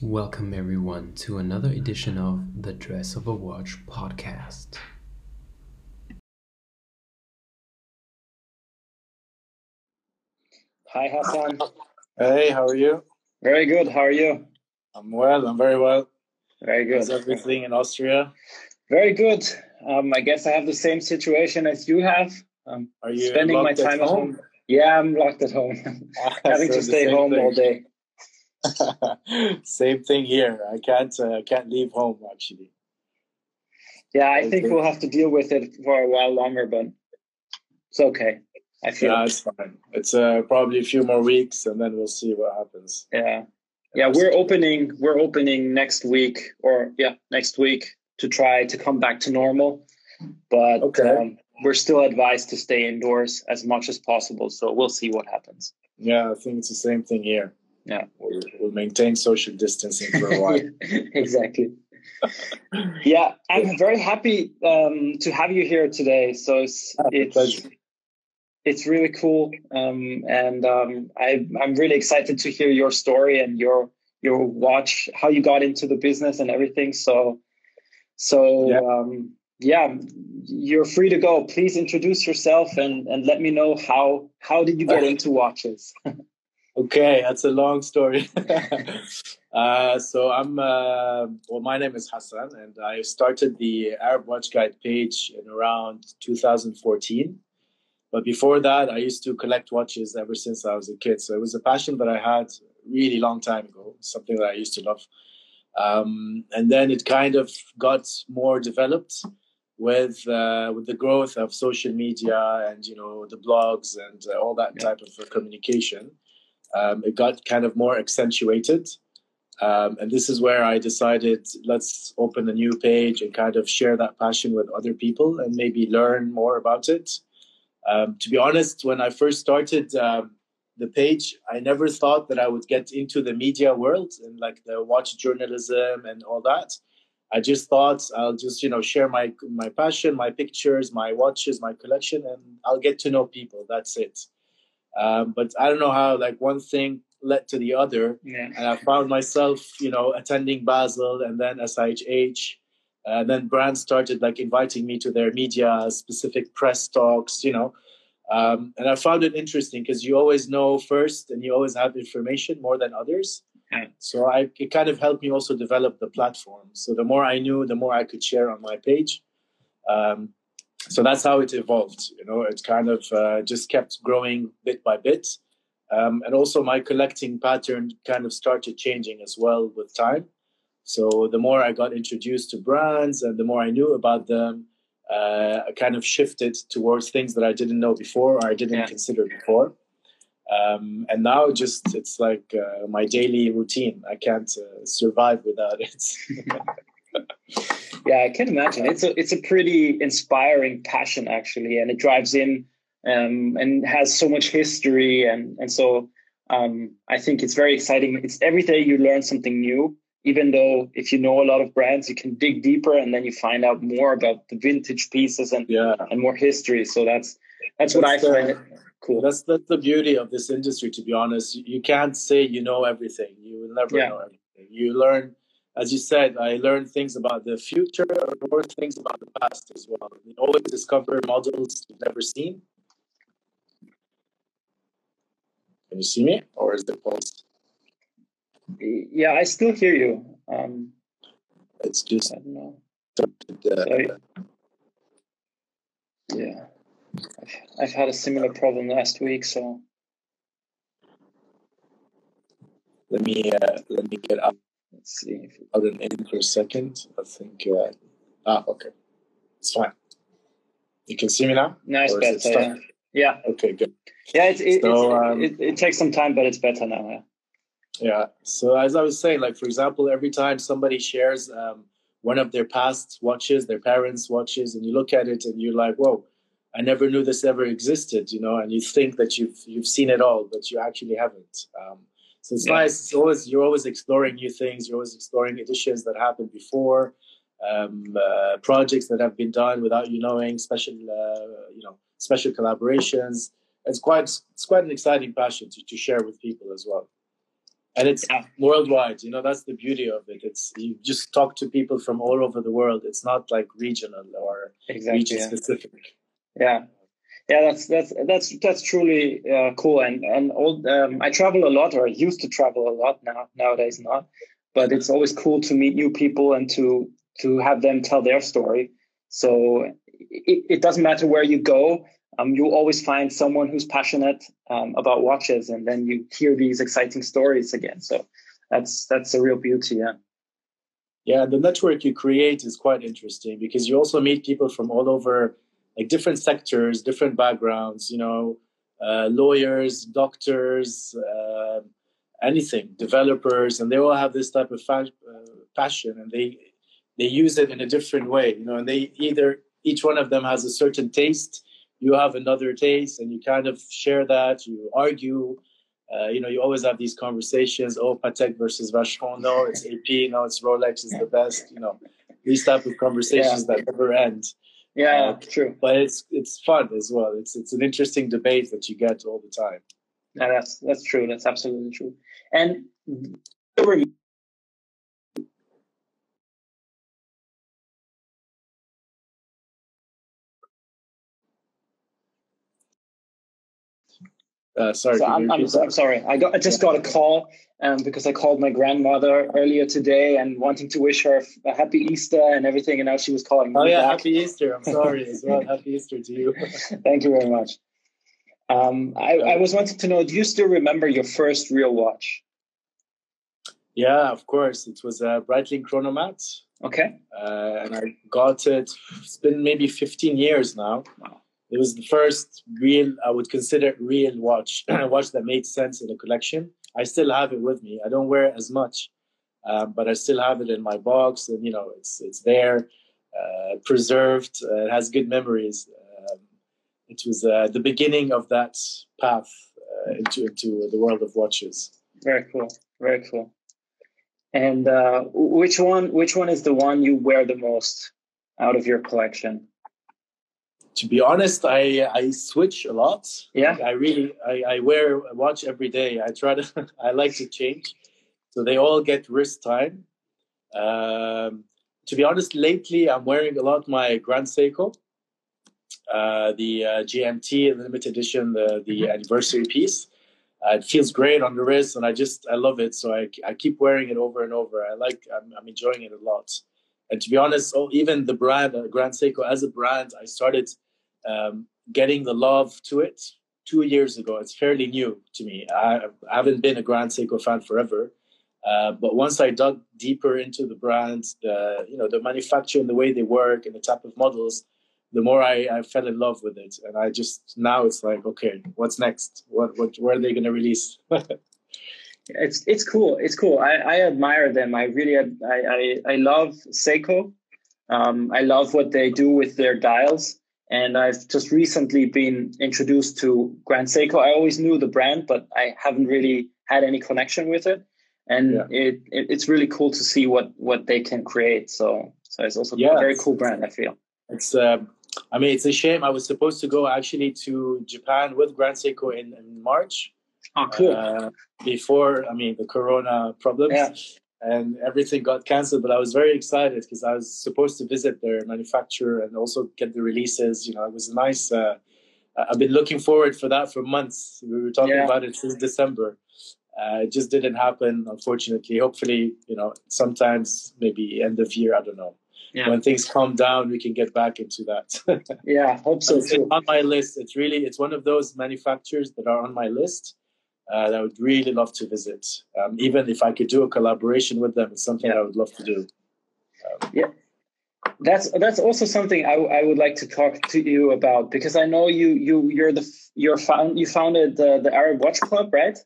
Welcome, everyone, to another edition of the Dress of a Watch podcast. Hi, Hassan. Hey, how are you? Very good. How are you? I'm well. I'm very well. Very good. How's everything in Austria? Very good. Um, I guess I have the same situation as you have. Um, Are you spending my time at home? home? Yeah, I'm locked at home, having So to stay home thing. all day. same thing here. I can't. Uh, can't leave home actually. Yeah, I think Okay. we'll have to deal with it for a while longer, but it's okay. I feel. Yeah, it's fine. It's uh, probably a few more weeks, and then we'll see what happens. Yeah. Yeah, we're opening we're opening next week or yeah, next week to try to come back to normal. But Okay. um, we're still advised to stay indoors as much as possible, so we'll see what happens. Yeah, I think it's the same thing here. Yeah. We'll, we'll maintain social distancing for a while. exactly. yeah, I'm very happy um, to have you here today. So it's Ah, it's it's really cool, um, and um, I I'm really excited to hear your story and your your watch, how you got into the business and everything. So so Yeah. um, yeah, you're free to go. Please introduce yourself and and let me know how how did you get into watches. Okay, that's a long story. uh, so I'm uh, well. My name is Hassan, and I started the Arab Watch Guide page in around 2014. But before that, I used to collect watches ever since I was a kid. So it was a passion that I had really long time ago. Something that I used to love. Um, and then it kind of got more developed with uh, with the growth of social media and you know the blogs and uh, all that Yeah. type of uh, communication um, it got kind of more accentuated. Um, and this is where I decided let's open a new page and kind of share that passion with other people and maybe learn more about it. Um, to be honest, when I first started um, the page, I never thought that I would get into the media world and like the watch journalism and all that. I just thought I'll just you know share my my passion, my pictures, my watches, my collection, and I'll get to know people. That's it. Um, but I don't know how like one thing led to the other, Yeah. and I found myself you know attending Basel and then SIHH, and then brands started like inviting me to their media specific press talks, you know. Um, and I found it interesting because you always know first and you always have information more than others. Yeah. So I, it kind of helped me also develop the platform. So the more I knew, the more I could share on my page. Um, so that's how it evolved. You know, it kind of uh, just kept growing bit by bit. Um, and also my collecting pattern kind of started changing as well with time. So the more I got introduced to brands and the more I knew about them, uh, I kind of shifted towards things that I didn't know before or I didn't Yeah. consider before. Um, and now just it's like uh, my daily routine. I can't uh, survive without it. Yeah, I can imagine. It's a it's a pretty inspiring passion actually, and it drives in um, and has so much history, and and so um, I think it's very exciting. It's every day you learn something new. Even though if you know a lot of brands, you can dig deeper, and then you find out more about the vintage pieces and yeah. and more history. So that's that's what I That's, uh, find cool. That's that's the beauty of this industry. To be honest, you, you can't say you know everything. You will never Yeah. know everything. You learn, as you said, I learned things about the future or things about the past as well. You always discover models you've never seen. Can you see me, or is it paused? Yeah, I still hear you. Um, It's just I don't know. Sorry. Yeah, I've, I've had a similar problem last week, so let me uh, let me get out let's see. If out and in for a second. I think. Uh, ah, okay, it's fine. You can see me now. Nice it better. Yeah. yeah, Okay, good. yeah. It it, So, it's- um, it it takes some time, but it's better now. Yeah. Yeah. So as I was saying, like for example, every time somebody shares um, one of their past watches, their parents' watches, and you look at it and you're like, "Whoa, I never knew this ever existed," you know, and you think that you've you've seen it all, but you actually haven't. Um, so it's Yeah. nice. It's always you're always exploring new things. You're always exploring editions that happened before, um, uh, projects that have been done without you knowing, special uh, you know special collaborations. It's quite it's quite an exciting passion to, to share with people as well. and it's yeah. worldwide. You know, that's the beauty of it. It's you just talk to people from all over the world. It's not like regional or exactly, region specific. Yeah. yeah. That's that's that's that's truly uh, cool, and and um, I travel a lot, or I used to travel a lot. Now nowadays not, but it's always cool to meet new people and to to have them tell their story. So it, it doesn't matter where you go um, you always find someone who's passionate um, about watches, and then you hear these exciting stories again. So that's that's a real beauty. Yeah. Yeah, the network you create is quite interesting because you also meet people from all over, like different sectors, different backgrounds. You know, uh, lawyers, doctors, uh, anything, developers, and they all have this type of fa- uh, passion, and they they use it in a different way. You know, and they either each one of them has a certain taste you have another taste and you kind of share that you argue uh, you know you always have these conversations oh patek versus vacheron no it's ap no it's rolex is the best you know these type of conversations yeah. that never end yeah uh, true. but it's it's fun as well. It's it's an interesting debate that you get all the time. Yeah that's that's true. That's absolutely true. And Uh, sorry. So I'm, I'm, I'm, sorry. I got I just got a call um, because I called my grandmother earlier today and wanting to wish her a happy Easter and everything, and now she was calling. Me. Oh yeah, back. happy Easter! I'm sorry as well. happy Easter to you. Thank you very much. Um, I, I was wanting to know, do you still remember your first real watch? Yeah, of course. It was a Breitling Chronomat. Okay. Uh, and I got it. It's been maybe 15 years now. Wow it was the first real i would consider real watch watch that made sense in a collection. I still have it with me. I don't wear it as much um, but i still have it in my box and you know it's it's there uh, preserved uh, it has good memories. Um, it was uh, the beginning of that path uh, into into the world of watches. Very cool. Very cool. And uh, which one which one is the one you wear the most out of your collection to be honest, I I switch a lot. Yeah, I really I, I wear a watch every day. I try to I like to change, so they all get wrist time. Um, to be honest, lately I'm wearing a lot my Grand Seiko, uh, the uh, GMT limited edition, the the mm-hmm. anniversary piece. Uh, it feels great on the wrist, and I just I love it. So I I keep wearing it over and over. I like I'm, I'm enjoying it a lot. And to be honest, oh, even the brand uh, Grand Seiko as a brand, I started um, getting the love to it two years ago. It's fairly new to me. I, I haven't been a Grand Seiko fan forever, uh, but once I dug deeper into the brand, the you know the manufacturer and the way they work and the type of models, the more I, I fell in love with it. And I just now it's like, okay, what's next? What what where are they going to release? it's it's cool. It's cool. I, I admire them. I really I I, I love Seiko. Um, I love what they do with their dials. And I've just recently been introduced to Grand Seiko. I always knew the brand, but I haven't really had any connection with it. And yeah. it, it, it's really cool to see what what they can create. So so it's also yeah, a very cool brand. I feel it's. Uh, I mean, it's a shame. I was supposed to go actually to Japan with Grand Seiko in, in March. Oh, cool. Uh, before, I mean, the Corona problems. Yeah and everything got canceled. But I was very excited because I was supposed to visit their manufacturer and also get the releases. You know, it was nice. Uh, I've been looking forward for that for months. We were talking yeah. about it since December. Uh, it just didn't happen, unfortunately. Hopefully, you know, sometimes maybe end of year. I don't know. Yeah. When things calm down, we can get back into that. yeah, hope so too. on my list. It's really it's one of those manufacturers that are on my list uh, that I would really love to visit. Um, even if I could do a collaboration with them, it's something yeah. I would love to do. Um, yeah, that's that's also something I, I would like to talk to you about because I know you you you're the you're found you founded the, the Arab Watch Club, right?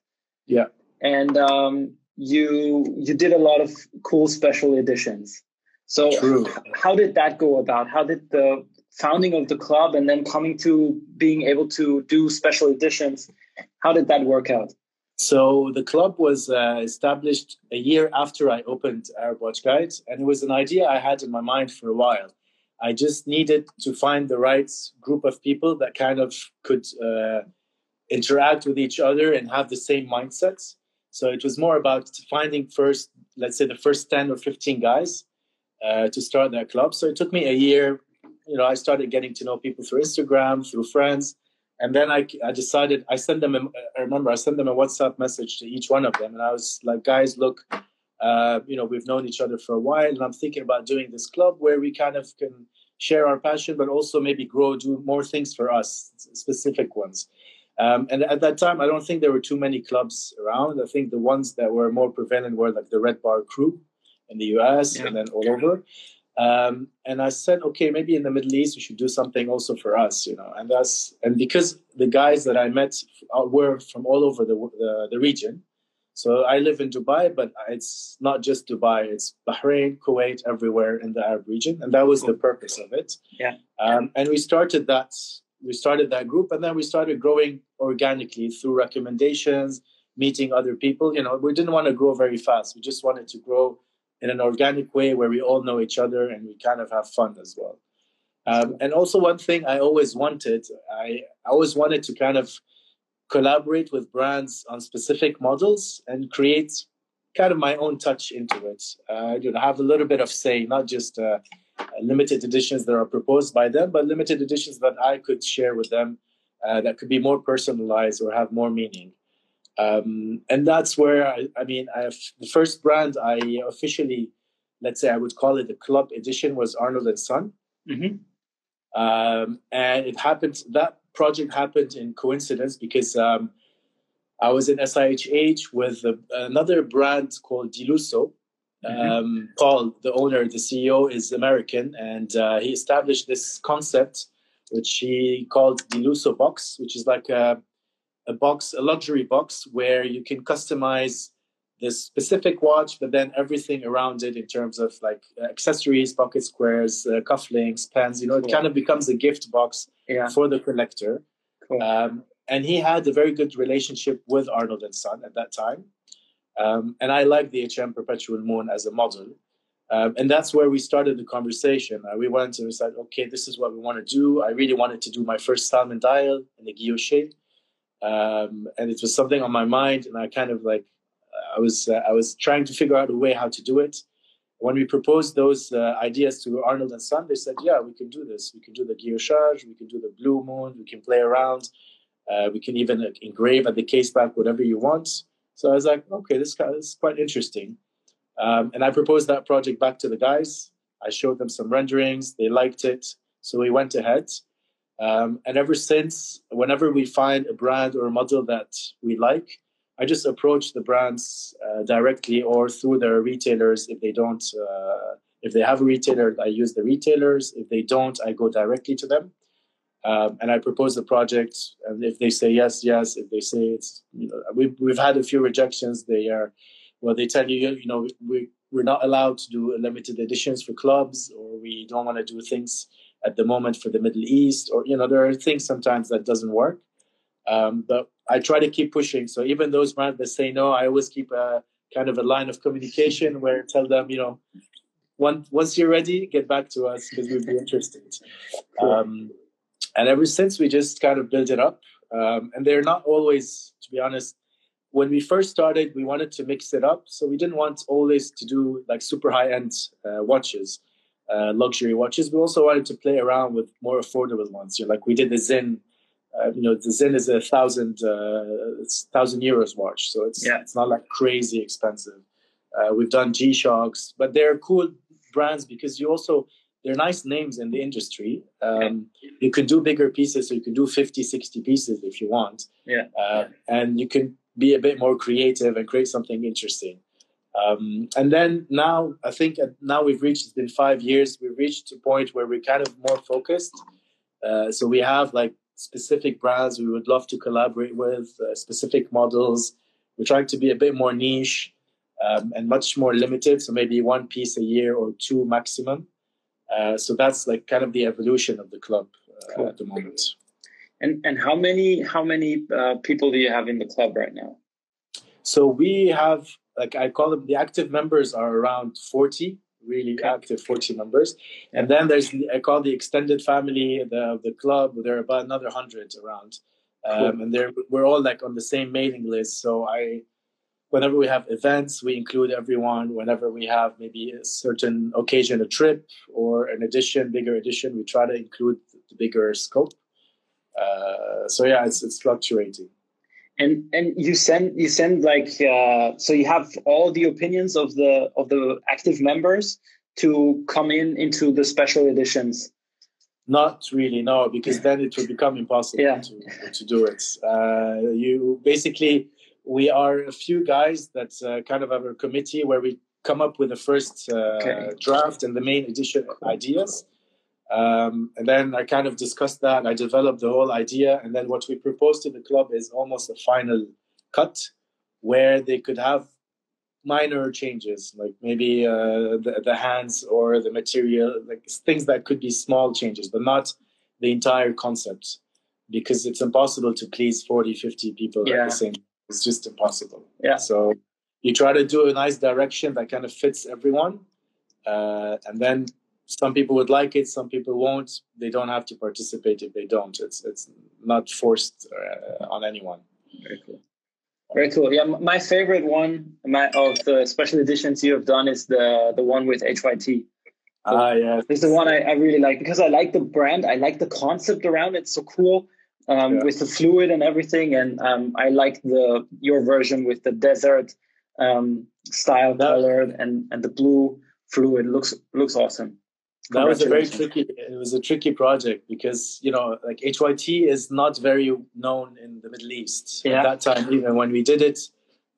Yeah, and um, you you did a lot of cool special editions. So True. how did that go about? How did the founding of the club and then coming to being able to do special editions how did that work out so the club was uh, established a year after i opened arab watch guide and it was an idea i had in my mind for a while i just needed to find the right group of people that kind of could uh, interact with each other and have the same mindsets So it was more about finding first, let's say, the first 10 or 15 guys uh, to start that club. So it took me a year. You know, I started getting to know people through Instagram, through friends. And then I, I decided, I sent them, a, I remember I sent them a WhatsApp message to each one of them. And I was like, guys, look, uh, you know, we've known each other for a while. And I'm thinking about doing this club where we kind of can share our passion, but also maybe grow, do more things for us, specific ones. Um, and at that time, I don't think there were too many clubs around. I think the ones that were more prevalent were like the Red Bar Crew in the US yeah. and then all over. Um, and I said, okay, maybe in the Middle East we should do something also for us, you know. And that's and because the guys that I met were from all over the the, the region, so I live in Dubai, but it's not just Dubai. It's Bahrain, Kuwait, everywhere in the Arab region, and that was the purpose of it. Yeah. Um, and we started that. We started that group, and then we started growing organically through recommendations, meeting other people. You know, we didn't want to grow very fast. We just wanted to grow in an organic way where we all know each other and we kind of have fun as well. Um, and also, one thing I always wanted, I, I always wanted to kind of collaborate with brands on specific models and create kind of my own touch into it. Uh, you know, have a little bit of say, not just uh, limited editions that are proposed by them, but limited editions that I could share with them uh, that could be more personalized or have more meaning. Um, and that's where I, I mean, I have, the first brand I officially, let's say, I would call it the club edition was Arnold and Son. Mm-hmm. Um, and it happened that project happened in coincidence because um, I was in SIHH with a, another brand called Diluso. Mm-hmm. Um, Paul, the owner, the CEO, is American, and uh, he established this concept, which he called Diluso Box, which is like a, a box, a luxury box, where you can customize the specific watch, but then everything around it in terms of like accessories, pocket squares, uh, cufflinks, pens. You know, cool. it kind of becomes a gift box yeah. for the collector. Cool. Um, and he had a very good relationship with Arnold and Son at that time. Um, and I like the HM Perpetual Moon as a model. Um, and that's where we started the conversation. Uh, we went and we said, okay, this is what we want to do. I really wanted to do my first salmon dial in the guilloche. Um, and it was something on my mind. And I kind of like, I was, uh, I was trying to figure out a way how to do it when we proposed those uh, ideas to Arnold and Son, they said, "Yeah, we can do this. We can do the guillochage. We can do the blue moon. We can play around. Uh, we can even engrave at the case back whatever you want." So I was like, "Okay, this, this is quite interesting." Um, and I proposed that project back to the guys. I showed them some renderings. They liked it, so we went ahead. Um, and ever since, whenever we find a brand or a model that we like, I just approach the brands uh, directly or through their retailers. If they don't, uh, if they have a retailer, I use the retailers. If they don't, I go directly to them. Um, and I propose the project. And if they say yes, yes. If they say it's, you know, we've, we've had a few rejections. They are, well, they tell you, you know, we, we're not allowed to do limited editions for clubs, or we don't want to do things at the moment for the Middle East, or, you know, there are things sometimes that doesn't work. Um, but I try to keep pushing. So even those brands that say no, I always keep a kind of a line of communication where I tell them, you know, once once you're ready, get back to us because we'd be interested. Um, and ever since, we just kind of build it up. Um, and they're not always, to be honest. When we first started, we wanted to mix it up, so we didn't want always to do like super high end uh, watches, uh, luxury watches. We also wanted to play around with more affordable ones. You know, like we did the Sinn uh, you know, the Sinn is a thousand uh, thousand euros watch, so it's yeah. it's not like crazy expensive. Uh, we've done G Shocks, but they're cool brands because you also they're nice names in the industry. Um, You can do bigger pieces, so you can do 50, 60 pieces if you want. Yeah. Uh, and you can be a bit more creative and create something interesting. Um, and then now, I think now we've reached, it's been five years, we've reached a point where we're kind of more focused. Uh, so we have like specific brands we would love to collaborate with, uh, specific models. We're trying to be a bit more niche um, and much more limited, so maybe one piece a year or two maximum. Uh, so that's like kind of the evolution of the club uh, cool. at the moment. And and how many how many uh, people do you have in the club right now? So we have like I call them the active members are around forty really okay. active 40 members. And then there's, I call the extended family, the, the club, there are about another 100 around. Um, cool. And they're, we're all like on the same mailing list. So I, whenever we have events, we include everyone. Whenever we have maybe a certain occasion, a trip or an edition, bigger edition, we try to include the bigger scope. Uh, so yeah, it's it's fluctuating. And and you send you send like uh, so you have all the opinions of the of the active members to come in into the special editions. Not really, no, because then it would become impossible yeah. to, to do it. Uh, you basically, we are a few guys that uh, kind of have a committee where we come up with the first uh, okay. draft and the main edition ideas. Um, and then I kind of discussed that. I developed the whole idea. And then what we propose to the club is almost a final cut where they could have minor changes, like maybe uh, the, the hands or the material, like things that could be small changes, but not the entire concept because it's impossible to please 40, 50 people yeah. at the same It's just impossible. Yeah. So you try to do a nice direction that kind of fits everyone. Uh, and then some people would like it, some people won't. They don't have to participate if they don't. It's, it's not forced uh, on anyone. Very cool. Very cool. Yeah, my favorite one my, of the special editions you have done is the the one with HYT. Ah, uh, yeah. It's the one I, I, really like because I like the brand. I like the concept around it. It's so cool um, yeah. with the fluid and everything. And um, I like the your version with the desert um, style that, colored and and the blue fluid looks looks awesome that was a very tricky it was a tricky project because you know like hyt is not very known in the middle east. Yeah. at that time even when we did it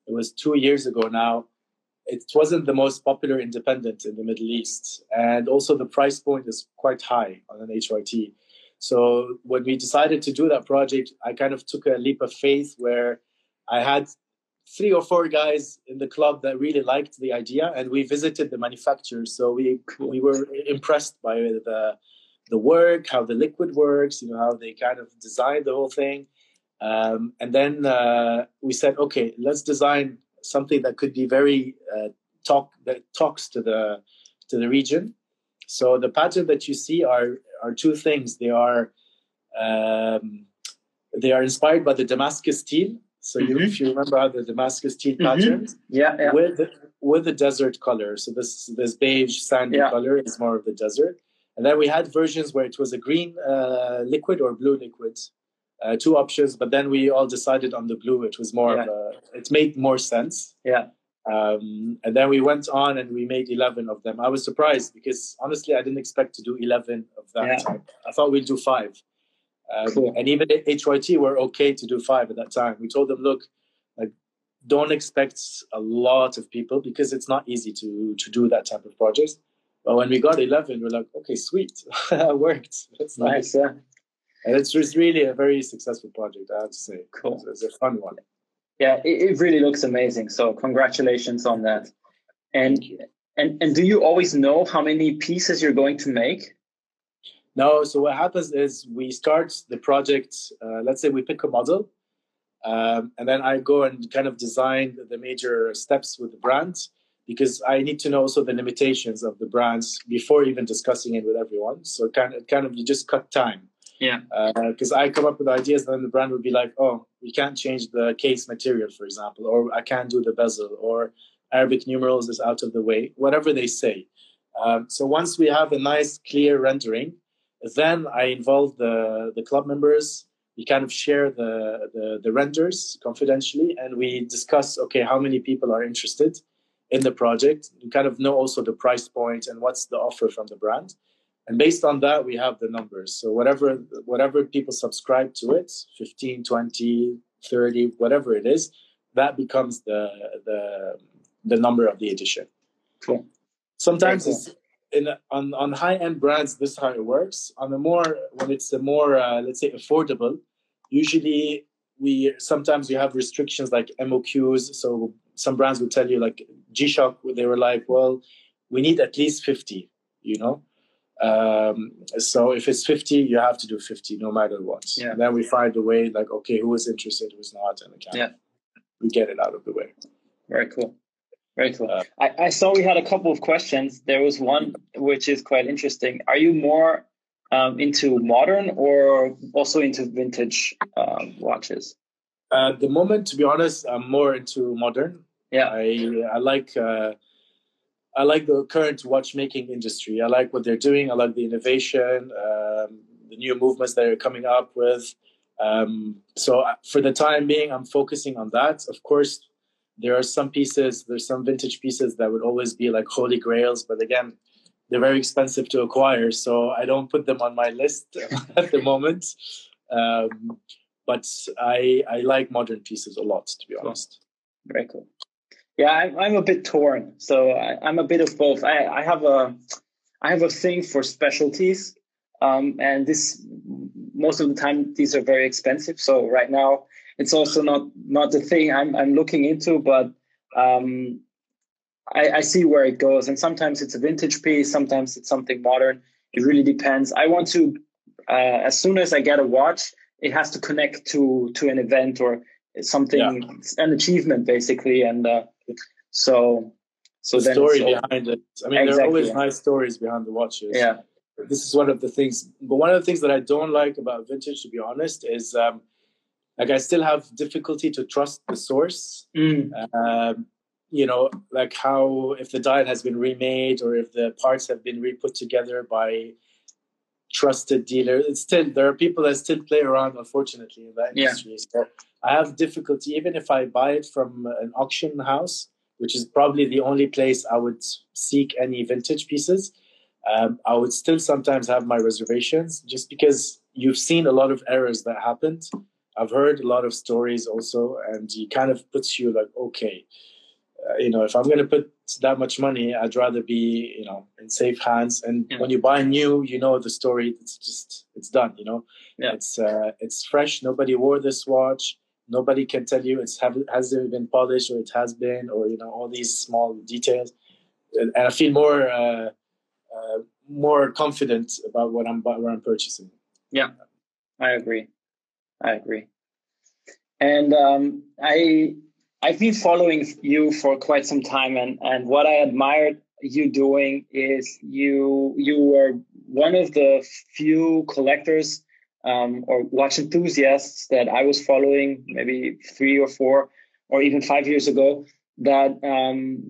it was two years ago now it wasn't the most popular independent in the middle east. And also the price point is quite high on an hyt so when we decided to do that project i kind of took a leap of faith where i had three or four guys in the club that really liked the idea, and we visited the manufacturers. So we we were impressed by the the work, how the liquid works, you know, how they kind of designed the whole thing. Um, and then uh, we said, okay, let's design something that could be very uh, talk that talks to the to the region. So the pattern that you see are are two things. They are um, they are inspired by the Damascus steel, so mm-hmm. you, if you remember how the Damascus steel mm-hmm. patterns, yeah, yeah, with the, with the desert color. So this this beige sandy yeah. color is more of the desert. And then we had versions where it was a green uh, liquid or blue liquid, uh, two options. But then we all decided on the blue. It was more yeah. of a, it made more sense. Yeah. Um, and then we went on and we made 11 of them. I was surprised because honestly, I didn't expect to do 11 of that yeah. type. I thought we'd do five. Um. And even HYT were okay to do five at that time. We told them, look, like, don't expect a lot of people because it's not easy to to do that type of project. But when we got eleven, we're like, okay, sweet, that worked. That's nice. nice. Yeah. And it's just really a very successful project, I have to say. Cool. It's, it's a fun one. Yeah, it, it, really looks amazing. So congratulations on that. And and and do you always know how many pieces you're going to make? No, so what happens is we start the project. Uh, let's say we pick a model, um, and then I go and kind of design the major steps with the brand because I need to know also the limitations of the brands before even discussing it with everyone. So kind of, kind of you just cut time. Yeah. Because uh, I come up with ideas, and then the brand would be like, "Oh, we can't change the case material, for example, or I can't do the bezel, or Arabic numerals is out of the way." Whatever they say. Um, so once we have a nice, clear rendering, then I involve the, the club members. We kind of share the, the, the renders confidentially and we discuss, okay, how many people are interested in the project. We kind of know also the price point and what's the offer from the brand. And based on that, we have the numbers. So whatever, whatever people subscribe to it, 15, 20, 30, whatever it is, that becomes the, the, the number of the edition. Cool. Sometimes cool. it's in on on high end brands, this is how it works. On the more when it's a more uh, let's say affordable, usually we sometimes we have restrictions like MOQs. So some brands will tell you like G Shock, they were like, well, we need at least fifty. You know. Um, so if it's 50, you have to do 50 no matter what. Yeah. And then we find a way like, okay, who is interested, who's not, and yeah. we get it out of the way. Very cool. Very cool. Uh, I, I saw we had a couple of questions. There was one which is quite interesting. Are you more um, into modern or also into vintage um, watches? At the moment, to be honest, I'm more into modern. Yeah, I I like uh, I like the current watchmaking industry. I like what they're doing. I like the innovation, um, the new movements that are coming up with. Um, so uh, for the time being, I'm focusing on that. Of course, there are some pieces, there's some vintage pieces that would always be like holy grails, but again, they're very expensive to acquire, so I don't put them on my list at the moment. Um, but I I like modern pieces a lot, to be honest. Very cool. Yeah, I'm I'm a bit torn. So I, am a bit of both. I, I have a I have a thing for specialties, um, and this most of the time these are very expensive. So right now it's also not not the thing I'm I'm looking into, but um, I, I see where it goes. And sometimes it's a vintage piece, sometimes it's something modern. It really depends. I want to uh, as soon as I get a watch, it has to connect to to an event or something, yeah. an achievement basically, and uh, so so the story behind it. I mean, exactly, there are always nice stories behind the watches. Yeah. This is one of the things, but one of the things that I don't like about vintage, to be honest, is um, like I still have difficulty to trust the source. Mm. Um, you know, like how if the dial has been remade or if the parts have been re-put together by trusted dealers. It's still there are people that still play around, unfortunately, in that industry. Yeah. So I have difficulty even if I buy it from an auction house, which is probably the only place I would seek any vintage pieces. Um, I would still sometimes have my reservations just because you've seen a lot of errors that happened I've heard a lot of stories also, and it kind of puts you like, okay, uh, you know, if I'm going to put that much money, I'd rather be, you know, in safe hands. And yeah. when you buy new, you know the story. It's just, it's done. You know, yeah. it's uh, it's fresh. Nobody wore this watch. Nobody can tell you it's have has it been polished or it has been, or you know, all these small details. And, and I feel more uh, uh, more confident about what I'm what I'm purchasing. Yeah, I agree. I agree. And um, I I've been following you for quite some time, and and what I admired you doing is you you were one of the few collectors um, or watch enthusiasts that I was following maybe three or four or even five years ago that um,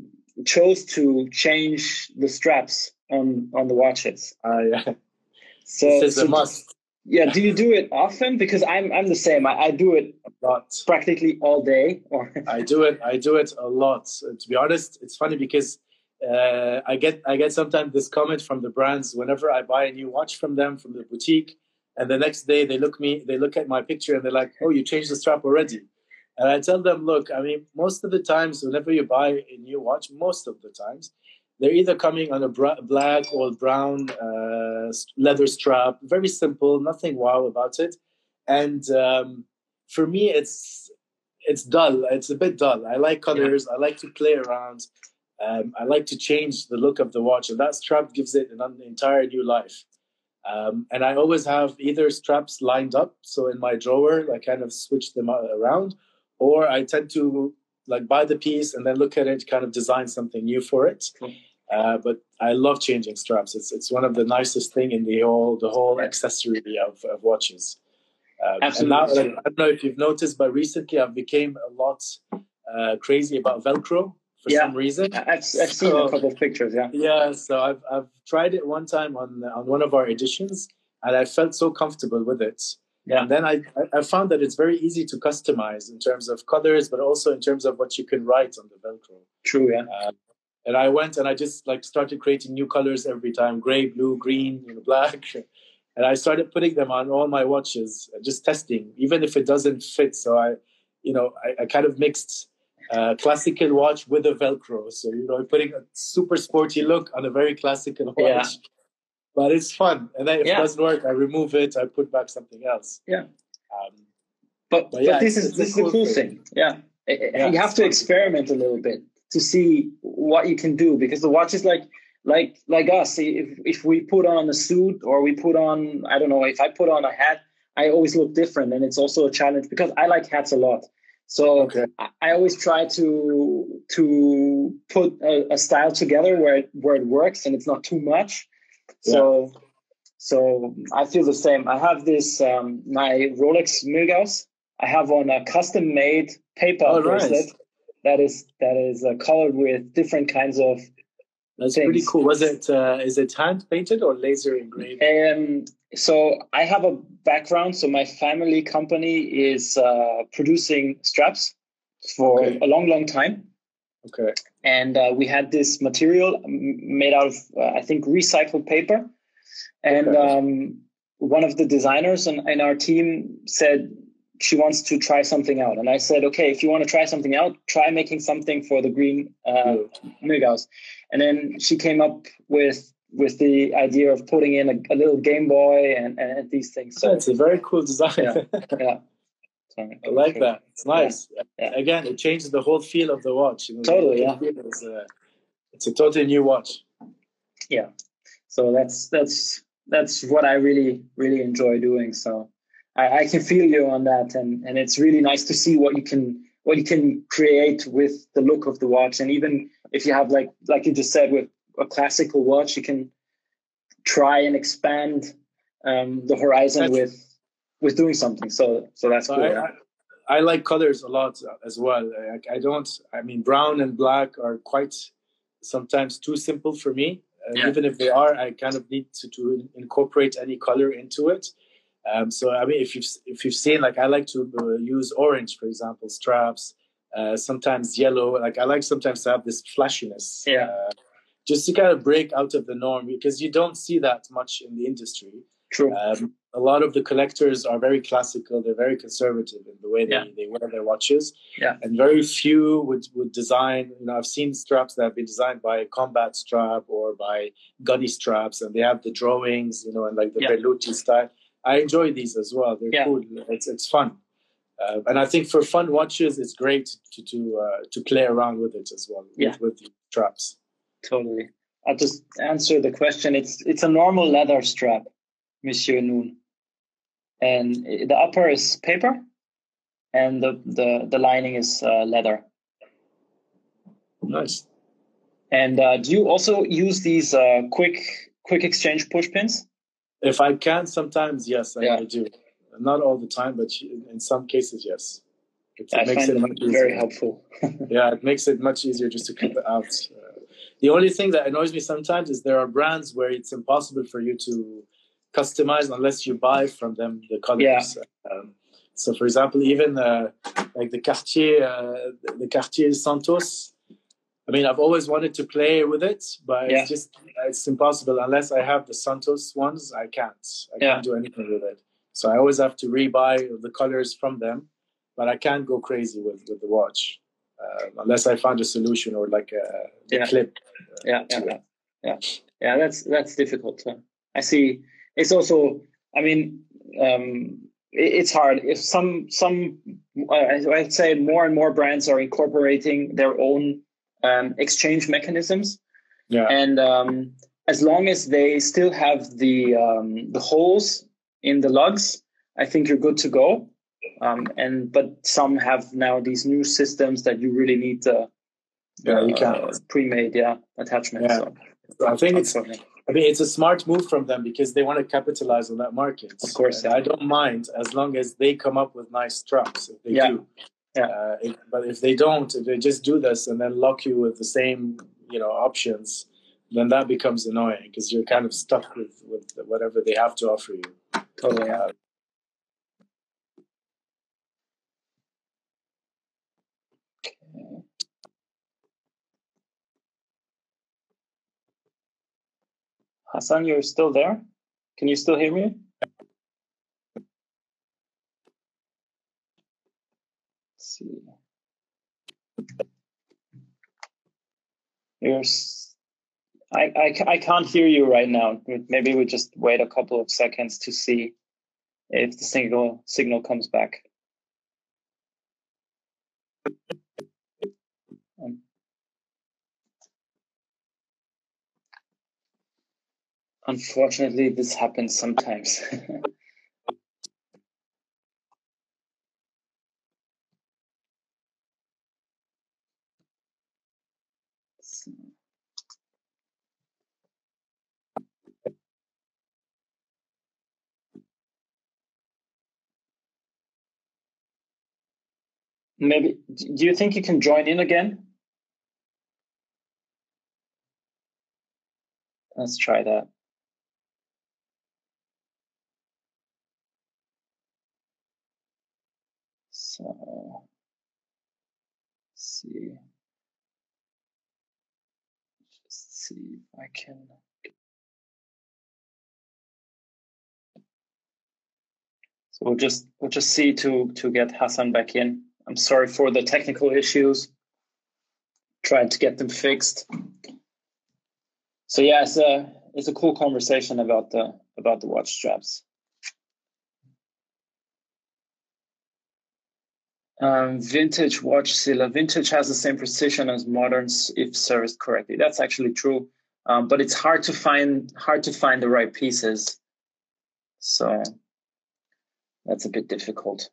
chose to change the straps on on the watches. Uh, yeah. So, this is so a must. Yeah, do you do it often? Because I'm I'm the same. I, I do it a lot, practically all day. Or I do it. I do it a lot. to be honest, it's funny because uh, I get I get sometimes this comment from the brands whenever I buy a new watch from them from the boutique, and the next day they look me they look at my picture and they're like, "Oh, you changed the strap already." And I tell them, "Look, I mean, most of the times, whenever you buy a new watch, most of the times, they're either coming on a bra- black or brown uh, leather strap, very simple, nothing wow about it. And um, for me, it's it's dull. It's a bit dull. I like colors. Yeah. I like to play around. Um, I like to change the look of the watch, and that strap gives it an entire new life. Um, and I always have either straps lined up, so in my drawer, I kind of switch them around, or I tend to like buy the piece and then look at it, kind of design something new for it. Uh, but I love changing straps. It's it's one of the nicest thing in the whole the whole accessory of, of watches. Um, Absolutely. And now, I don't know if you've noticed, but recently I've became a lot uh, crazy about Velcro for yeah. some reason. I've, I've seen so, a couple of pictures. Yeah. Yeah. So I've I've tried it one time on on one of our editions, and I felt so comfortable with it. Yeah. And then I, I found that it's very easy to customize in terms of colors, but also in terms of what you can write on the Velcro. True, yeah. Uh, and I went and I just like started creating new colors every time: gray, blue, green, you know, black. And I started putting them on all my watches, just testing, even if it doesn't fit. So I, you know, I, I kind of mixed uh, classical watch with a Velcro. So you know, putting a super sporty look on a very classical watch. Yeah but it's fun. And then if yeah. it doesn't work, I remove it. I put back something else. Yeah. Um, but but, yeah, this is this is the cool thing. thing. Yeah. yeah. you have to experiment a little bit to see what you can do because the watch is like like like us. If if we put on a suit or we put on I don't know if I put on a hat, I always look different, and it's also a challenge because I like hats a lot. So okay. I, I, always try to to put a, a, style together where it, where it works and it's not too much so, yeah. so I feel the same. I have this um, my Rolex Milgauss. I have on a custom made paper oh, bracelet. Nice. that is that is uh, colored with different kinds of. That's things. pretty cool. Was it uh, is it hand painted or laser engraved? Um, so I have a background. So my family company is uh, producing straps for Okay. a long, long time, Okay. and uh, we had this material made out of uh, I think recycled paper, and Okay. um, one of the designers in, in our team said she wants to try something out, and I said, okay, if you want to try something out, try making something for the green uh, Milgauss. And then she came up with with the idea of putting in a, a little Game Boy and, and these things. So So it's a very cool design. Yeah. yeah, I like that. It's nice. Yeah. Again, it changes the whole feel of the watch. You know, Totally, feel It's a, it's a totally new watch. Yeah. So that's that's that's what I really really enjoy doing. So I, I can feel you on that, and and it's really nice to see what you can what you can create with the look of the watch, and even if you have like like you just said with a classical watch, you can try and expand um, the horizon That's- with with doing something. So so that's So cool. I, I, I like colors a lot as well. I, I don't. I mean, brown and black are quite sometimes too simple for me. And Yeah. Even if they are, I kind of need to, to incorporate any color into it. Um, so I mean, if you've if you've seen, like, I like to uh, use orange, for example, straps. Uh, sometimes yellow. Like I like sometimes to have this flashiness. Yeah. Uh, just to kind of break out of the norm because you don't see that much in the industry. True. Um, a lot of the collectors are very classical. They're very conservative in the way they, Yeah. they wear their watches. Yeah. And very few would, would design, you know, I've seen straps that have been designed by a combat strap or by gunny straps and they have the drawings, you know, and like the Yeah. Berluti style. I enjoy these as well. They're Yeah. cool. It's, it's fun. Uh, and I think for fun watches, it's great to to uh, to play around with it as well Yeah. with, with the straps. Totally. I'll just answer the question. It's it's a normal leather strap, Monsieur Noon, and the upper is paper, and the the, the lining is uh, leather. Nice. And uh, do you also use these uh, quick quick exchange push pins? If I can, sometimes yes, I, Yeah. I do. Not all the time, but in some cases, yes. It, I makes find it much very easier. helpful. Yeah, it makes it much easier just to clip it out. Uh, the only thing that annoys me sometimes is there are brands where it's impossible for you to customize unless you buy from them the colors. Um, so, for example, even uh, like the Cartier, uh, the Cartier Santos. I mean, I've always wanted to play with it, but Yeah. it's just it's impossible unless I have the Santos ones. I can't. I Yeah. can't do anything with it. So I always have to rebuy the colors from them, but I can't go crazy with with the watch uh, unless I find a solution or like a, a Yeah. clip. yeah, yeah, yeah, yeah, yeah. That's that's difficult. I see. It's also. I mean, um, it, it's hard. If some some, uh, I'd say more and more brands are incorporating their own um, exchange mechanisms, Yeah, and um, as long as they still have the um, the holes in the lugs, I think you're good to go. Um, and but some have now these new systems that you really need the, Yeah, you uh, can. pre-made yeah attachment. Yeah. So, I think it's unfortunately. I mean, it's a smart move from them because they want to capitalize on that market. Of course, yeah. I don't mind as long as they come up with nice trucks. If they Yeah, do, yeah. Uh, if, but if they don't, if they just do this and then lock you with the same, you know, options, then that becomes annoying because you're kind of stuck with with whatever they have to offer you. totally. Uh, Hassan, you're still there? Can you still hear me? Let's see. You're, I, I, I can't hear you right now. Maybe we just wait a couple of seconds to see if the signal signal comes back. Unfortunately, this happens sometimes. So- maybe do you think you can join in again? Let's try that. So see. Just see if I can. So we'll just we'll just see to to get Hassan back in. I'm sorry for the technical issues. Tried to get them fixed. So yeah, it's a it's a cool conversation about the about the watch straps. Um, vintage watch Silla. Vintage has the same precision as moderns if serviced correctly. That's actually true, um, but it's hard to find hard to find the right pieces. So that's a bit difficult.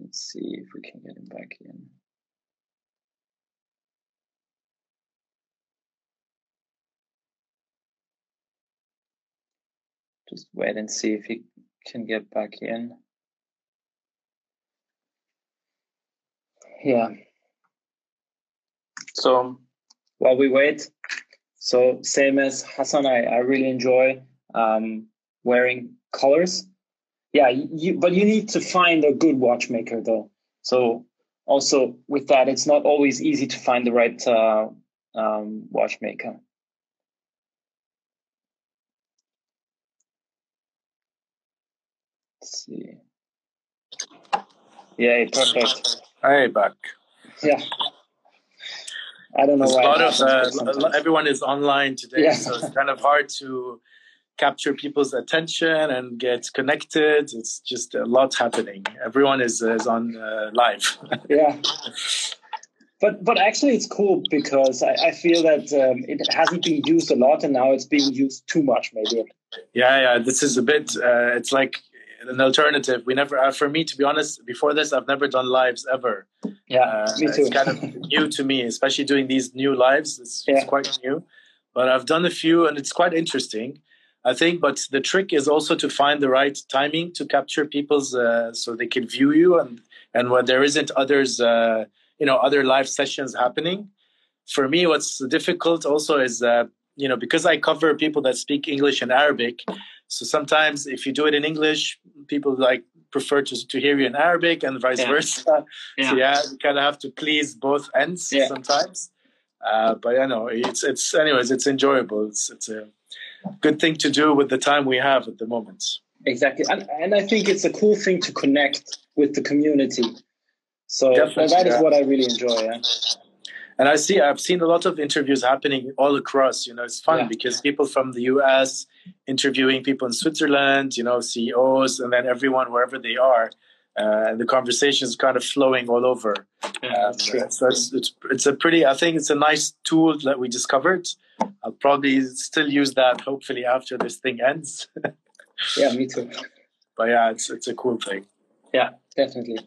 Let's see if we can get him back in. Just wait and see if he can get back in. Yeah. So while we wait, so same as Hassan, I, I really enjoy um, wearing colors. Yeah, you, but you need to find a good watchmaker though. So also with that, it's not always easy to find the right uh, um, watchmaker. Let's see. Yeah, perfect. Hey, back. Yeah. I don't know There's why. a lot of uh, everyone is online today, Yeah. so it's kind of hard to capture people's attention and get connected. It's just a lot happening. Everyone is is on uh, live. yeah. But but actually, it's cool because I, I feel that um, it hasn't been used a lot, and now it's being used too much, maybe. Yeah, yeah. This is a bit. Uh, it's like an alternative. We never. Uh, for me, to be honest, before this, I've never done lives ever. Yeah, Uh, me too. It's kind of new to me, especially doing these new lives. It's, Yeah. it's quite new, but I've done a few, and it's quite interesting. I think, but the trick is also to find the right timing to capture people's, uh, so they can view you, and and when there isn't others, uh, you know, other live sessions happening. For me, what's difficult also is, uh, you know, because I cover people that speak English and Arabic. So sometimes, if you do it in English, people like prefer to to hear you in Arabic, and vice Yeah. versa. Yeah. So yeah, you kind of have to please both ends Yeah. sometimes. Uh, but I know it's it's anyways it's enjoyable. It's it's a good thing to do with the time we have at the moment. Exactly, and and I think it's a cool thing to connect with the community. So Definitely, that is yeah. what I really enjoy. Yeah. And I see I've seen a lot of interviews happening all across. You know, it's fun Yeah. because people from the U.S. interviewing people in Switzerland. You know, CEOs, and then everyone wherever they are. Uh, and the conversation is kind of flowing all over. Yeah, Um, so it's, it's it's a pretty. I think it's a nice tool that we discovered. I'll probably still use that. Hopefully, after this thing ends. Yeah, me too. but yeah, it's it's a cool thing. Yeah, definitely.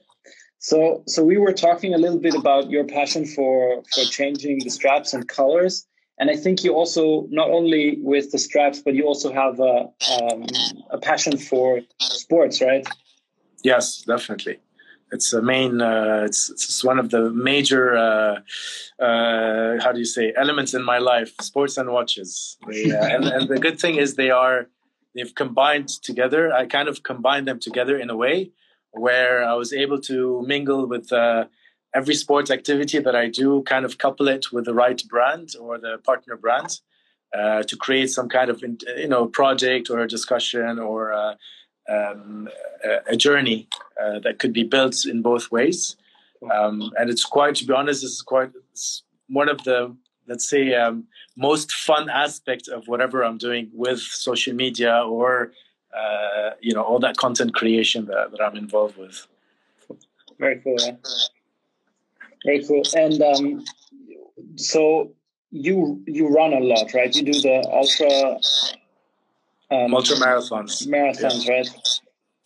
So, so we were talking a little bit about your passion for for changing the straps and colors, and I think you also not only with the straps, but you also have a um, a passion for sports, right? Yes, definitely. It's a main. Uh, it's it's one of the major. Uh, uh, how do you say elements in my life? Sports and watches. They, uh, and, and the good thing is they are they've combined together. I kind of combined them together in a way where I was able to mingle with uh, every sports activity that I do, kind of couple it with the right brand or the partner brand uh, to create some kind of you know project or a discussion or uh, um, a, a journey uh, that could be built in both ways. Um, and it's quite, to be honest, this is quite one of the let's say um, most fun aspect of whatever I'm doing with social media or uh, you know all that content creation that, that I'm involved with. Very cool. Yeah. Very cool. And um, so you you run a lot, right? You do the ultra um, Ultra marathons. marathons, right?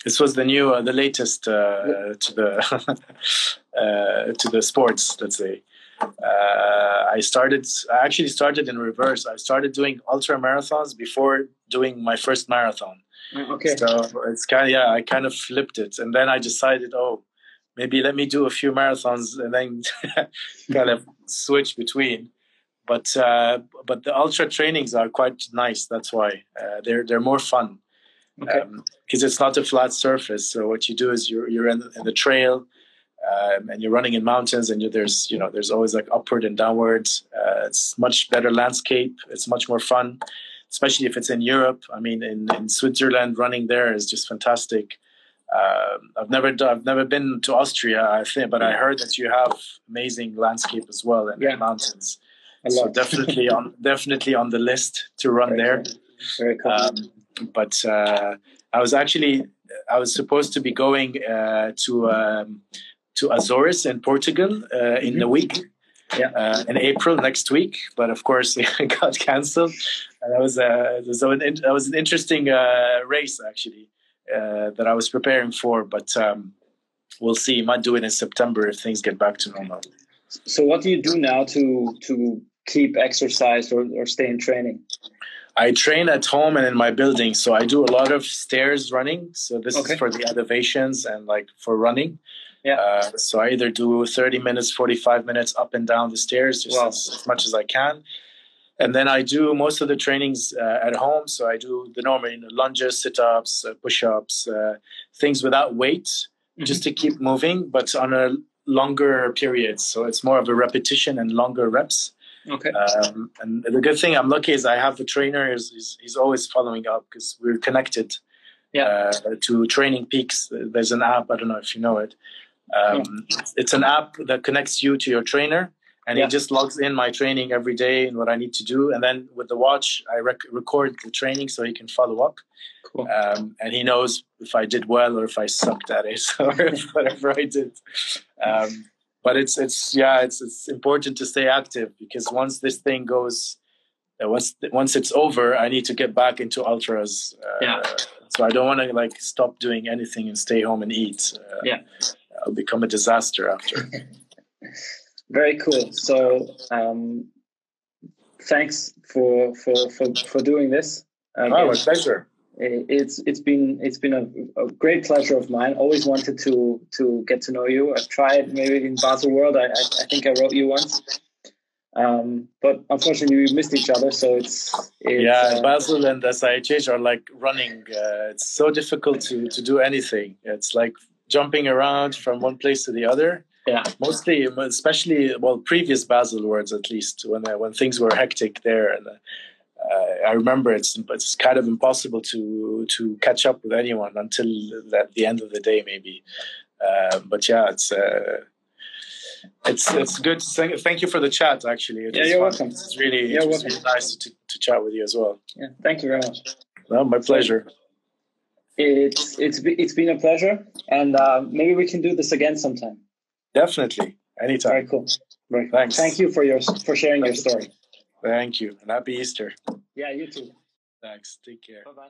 This was the new, uh, the latest uh, to the uh, to the sports. Let's say. Uh, I started. I actually started in reverse. I started doing ultra marathons before doing my first marathon. Okay. So it's kind of yeah. I kind of flipped it, and then I decided, oh, maybe let me do a few marathons and then kind of switch between. But uh, but the ultra trainings are quite nice. That's why uh, they're they're more fun because okay. um, it's not a flat surface. So what you do is you're you're in, in the trail. Um, and you're running in mountains, and there's you know there's always like upward and downwards. Uh, it's much better landscape. It's much more fun, especially if it's in Europe. I mean, in, in Switzerland, running there is just fantastic. Um, I've never I've never been to Austria, I think, but I heard that you have amazing landscape as well and yeah. mountains. So definitely on definitely on the list to run Very there. Cool. Very cool. Um, but uh, I was actually I was supposed to be going uh, to um, to Azores in Portugal uh, mm-hmm. in a week. Yeah. Uh, in April next week, but of course it got cancelled. That was a that was an, that was an interesting uh, race actually uh, that I was preparing for, but um, we'll see. Might do it in September if things get back to normal. So, what do you do now to to keep exercise or, or stay in training? I train at home and in my building, so I do a lot of stairs running. So this okay. is for the elevations and like for running. Yeah. Uh, so I either do 30 minutes, 45 minutes up and down the stairs, just wow. as, as, much as I can and then I do most of the trainings uh, at home. So I do the normal you know, lunges, sit ups, uh, push ups, uh, things without weight, mm-hmm. just to keep moving, but on a longer period. So it's more of a repetition and longer reps. Okay. Um, and the good thing I'm lucky is I have the trainer. He's, he's, he's always following up because we're connected. Yeah. Uh, to Training Peaks. There's an app. I don't know if you know it. Um, yeah. It's an app that connects you to your trainer and yeah. he just logs in my training every day and what I need to do. And then with the watch, I rec- record the training so he can follow up. Cool. Um, and he knows if I did well or if I sucked at it or whatever I did. Um, but it's it's yeah, it's it's important to stay active because once this thing goes, uh, once once it's over, I need to get back into ultras. Uh, yeah. So I don't want to like stop doing anything and stay home and eat. Uh, yeah. I'll become a disaster after. Very cool. So um, thanks for for for for doing this. Um, oh, pleasure. It's it's been it's been a, a, great pleasure of mine. Always wanted to to get to know you. I've tried maybe in Baselworld. I I, I think I wrote you once. Um, but unfortunately, we missed each other. So it's, it's yeah. Uh, Basel and the SIHH are like running. Uh, it's so difficult to to do anything. It's like jumping around from one place to the other. Yeah, mostly, especially well, previous Baselworlds at least when uh, when things were hectic there, and uh, I remember it's it's kind of impossible to to catch up with anyone until at the end of the day, maybe. Uh, but yeah, it's. Uh, it's it's good. Thank, thank you for the chat. Actually, it yeah, you're fun. welcome. It's really, you're it's really nice to, to chat with you as well. Yeah, thank you very much. Well, my pleasure. It's it's it's been a pleasure, and uh, maybe we can do this again sometime. Definitely. Anytime. Very cool. Very cool. Thanks. Thank you for your for sharing your story. Thank you. And happy Easter. Yeah, you too. Thanks. Take care. Bye bye.